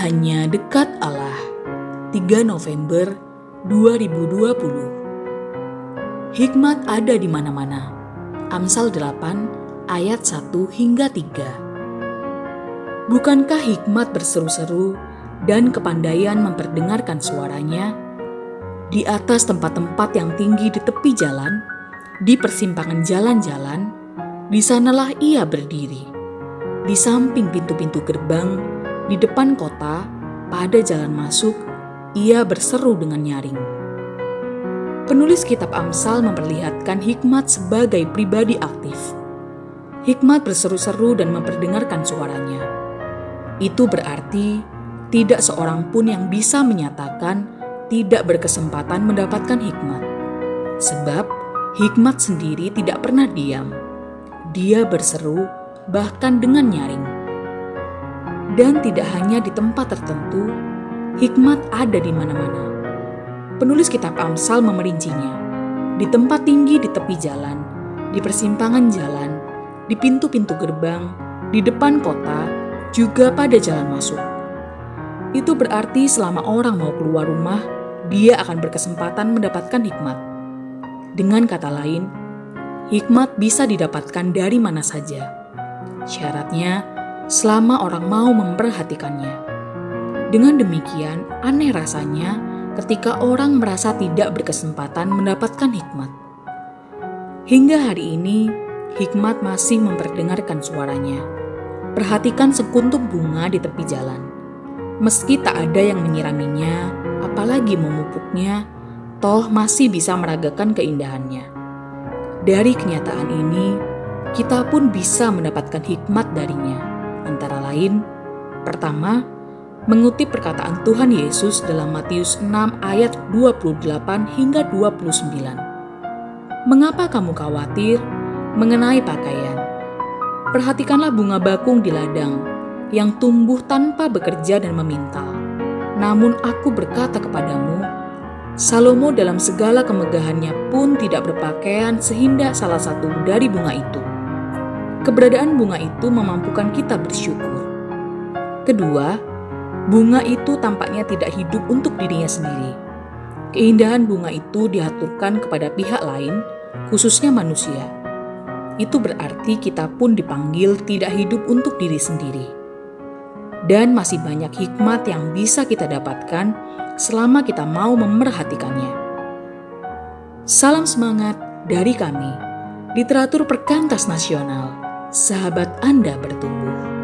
Hanya dekat Allah. 3 November 2020. Hikmat ada di mana-mana. Amsal 8 ayat 1 hingga 3. Bukankah hikmat berseru-seru dan kepandaian memperdengarkan suaranya di atas tempat-tempat yang tinggi di tepi jalan, di persimpangan jalan-jalan, di sanalah ia berdiri. Di samping pintu-pintu gerbang, di depan kota, pada jalan masuk, ia berseru dengan nyaring. Penulis kitab Amsal memperlihatkan hikmat sebagai pribadi aktif. Hikmat berseru-seru dan memperdengarkan suaranya. Itu berarti tidak seorang pun yang bisa menyatakan tidak berkesempatan mendapatkan hikmat. Sebab hikmat sendiri tidak pernah diam. Dia berseru bahkan dengan nyaring. Dan tidak hanya di tempat tertentu, hikmat ada di mana-mana. Penulis kitab Amsal memerincinya. Di tempat tinggi di tepi jalan, di persimpangan jalan, di pintu-pintu gerbang, di depan kota, juga pada jalan masuk. Itu berarti selama orang mau keluar rumah, dia akan berkesempatan mendapatkan hikmat. Dengan kata lain, hikmat bisa didapatkan dari mana saja. Syaratnya, selama orang mau memperhatikannya. Dengan demikian, aneh rasanya ketika orang merasa tidak berkesempatan mendapatkan hikmat. Hingga hari ini, hikmat masih memperdengarkan suaranya. Perhatikan sekuntum bunga di tepi jalan. Meski tak ada yang menyiraminya, apalagi memupuknya, toh masih bisa meragakan keindahannya. Dari kenyataan ini, kita pun bisa mendapatkan hikmat darinya. Antara lain, pertama, mengutip perkataan Tuhan Yesus dalam Matius 6 ayat 28 hingga 29. Mengapa kamu khawatir mengenai pakaian? Perhatikanlah bunga bakung di ladang yang tumbuh tanpa bekerja dan memintal. Namun aku berkata kepadamu, Salomo dalam segala kemegahannya pun tidak berpakaian sehingga salah satu dari bunga itu. Keberadaan bunga itu memampukan kita bersyukur. Kedua, bunga itu tampaknya tidak hidup untuk dirinya sendiri. Keindahan bunga itu diaturkan kepada pihak lain, khususnya manusia. Itu berarti kita pun dipanggil tidak hidup untuk diri sendiri. Dan masih banyak hikmat yang bisa kita dapatkan selama kita mau memerhatikannya. Salam semangat dari kami, literatur perkantas nasional, sahabat Anda bertumbuh.